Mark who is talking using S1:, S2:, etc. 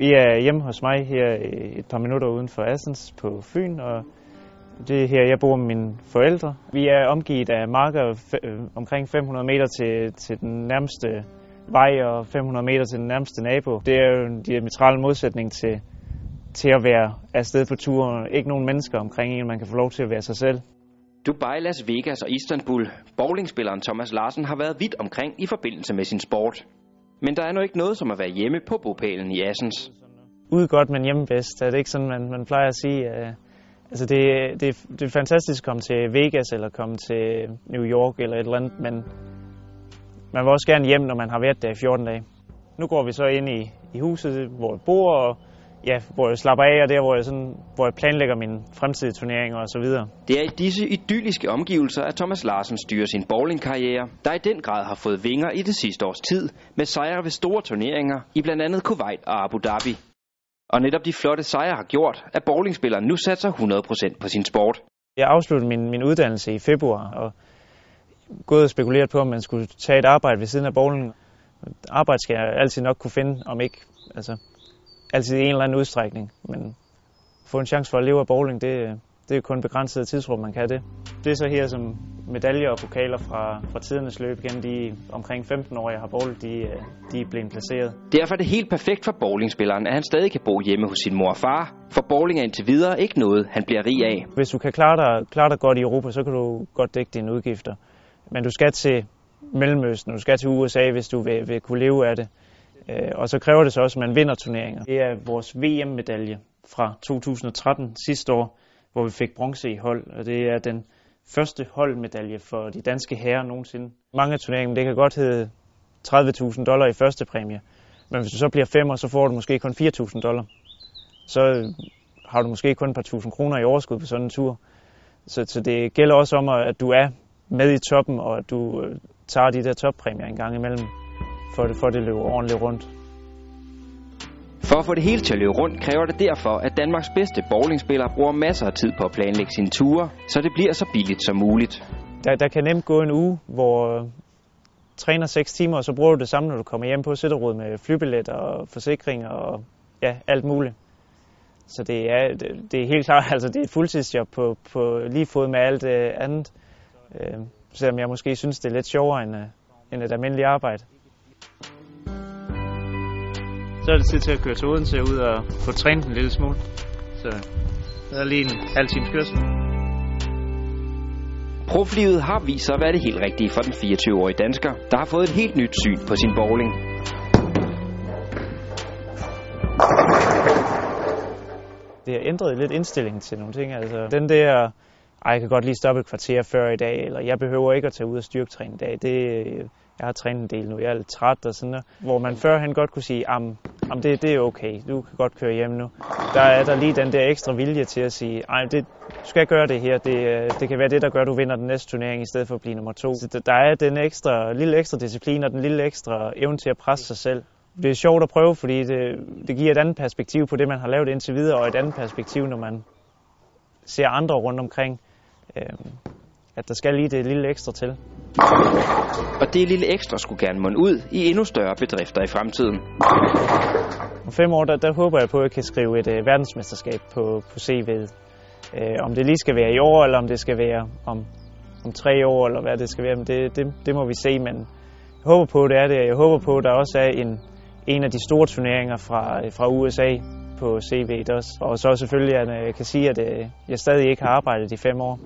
S1: Vi er hjemme hos mig her et par minutter uden for Assens på Fyn, og det er her, jeg bor med mine forældre. Vi er omgivet af marker øh, omkring 500 meter til, til den nærmeste vej og 500 meter til den nærmeste nabo. Det er jo en diametral modsætning til, til at være afsted på tur. Ikke nogen mennesker omkring en, man kan få lov til at være sig selv.
S2: Dubai, Las Vegas og Istanbul. Bowlingspilleren Thomas Larsen har været vidt omkring i forbindelse med sin sport. Men der er nu ikke noget som at være hjemme på bopælen i Assens.
S1: Ude godt, men hjemme bedst. Er det ikke sådan, man, man plejer at sige? Uh, altså det, det, det er fantastisk at komme til Vegas eller komme til New York eller et eller andet, men man vil også gerne hjem, når man har været der i 14 dage. Nu går vi så ind i, i huset, hvor jeg bor, og ja, hvor jeg slapper af, og der, hvor jeg, sådan, hvor jeg planlægger mine fremtidige turneringer osv.
S2: Det er i disse idylliske omgivelser, at Thomas Larsen styrer sin bowlingkarriere, der i den grad har fået vinger i det sidste års tid, med sejre ved store turneringer i blandt andet Kuwait og Abu Dhabi. Og netop de flotte sejre har gjort, at bowlingspilleren nu satser 100% på sin sport.
S1: Jeg afsluttede min, min uddannelse i februar, og gået og spekuleret på, om man skulle tage et arbejde ved siden af bowling. Arbejde skal jeg altid nok kunne finde, om ikke altså, altid i en eller anden udstrækning. Men få en chance for at leve af bowling, det, det er kun begrænset tidsrum, man kan det. Det er så her, som medaljer og pokaler fra, fra tidernes løb igen, de omkring 15 år, jeg har bowlet, de, de er blevet placeret.
S2: Derfor er det helt perfekt for bowlingspilleren, at han stadig kan bo hjemme hos sin mor og far. For bowling er indtil videre ikke noget, han bliver rig af.
S1: Hvis du kan klare dig, klare dig godt i Europa, så kan du godt dække dine udgifter. Men du skal til Mellemøsten, du skal til USA, hvis du vil, vil kunne leve af det. Øh, og så kræver det så også, at man vinder turneringer. Det er vores VM-medalje fra 2013 sidste år, hvor vi fik bronze i hold, og det er den første holdmedalje for de danske herrer nogensinde. Mange af turneringerne, det kan godt hedde 30.000 dollar i første præmie, men hvis du så bliver femmer, så får du måske kun 4.000 dollar. Så øh, har du måske kun et par tusind kroner i overskud på sådan en tur. Så, så det gælder også om, at du er med i toppen, og at du øh, tager de der toppræmier en gang imellem, for det, for det løber ordentligt rundt.
S2: For at få det hele til at løbe rundt, kræver det derfor, at Danmarks bedste bowlingspiller bruger masser af tid på at planlægge sine ture, så det bliver så billigt som muligt.
S1: Der, der kan nemt gå en uge, hvor træner 6 timer, og så bruger du det samme, når du kommer hjem på sætterud med flybilletter og forsikringer og ja, alt muligt. Så det er, det, det er helt klart, altså det er et fuldtidsjob på, på lige fod med alt øh, andet. Øh, selvom jeg måske synes, det er lidt sjovere end, øh, end et almindeligt arbejde. Så er det tid til at køre til Odense ud og få trænet en lille smule. Så der er lige en halv times kørsel.
S2: Proflivet har vist sig at være det helt rigtige for den 24-årige dansker, der har fået et helt nyt syn på sin bowling.
S1: Det har ændret lidt indstilling til nogle ting. Altså, den der, ej, jeg kan godt lige stoppe et kvarter før i dag, eller jeg behøver ikke at tage ud og styrketræne i dag. Det, jeg har trænet en del nu, jeg er lidt træt og sådan noget. Hvor man førhen godt kunne sige, am, am det, det er okay, du kan godt køre hjem nu. Der er der lige den der ekstra vilje til at sige, ej, det, du skal gøre det her, det, øh, det kan være det, der gør, at du vinder den næste turnering, i stedet for at blive nummer to. Så der er den ekstra, lille ekstra disciplin og den lille ekstra evne til at presse sig selv. Det er sjovt at prøve, fordi det, det giver et andet perspektiv på det, man har lavet indtil videre, og et andet perspektiv, når man ser andre rundt omkring. Øhm, at der skal lige det lille ekstra til.
S2: Og det lille ekstra skulle gerne munde ud i endnu større bedrifter i fremtiden.
S1: Om fem år, der, der håber jeg på, at jeg kan skrive et uh, verdensmesterskab på, på CV'et. Uh, om det lige skal være i år, eller om det skal være om, om tre år, eller hvad det skal være, det, det, det må vi se, men jeg håber på, det er det. Jeg håber på, at der også er en, en af de store turneringer fra, fra USA på CV'et også. Og så selvfølgelig, at jeg kan sige, at jeg stadig ikke har arbejdet i fem år.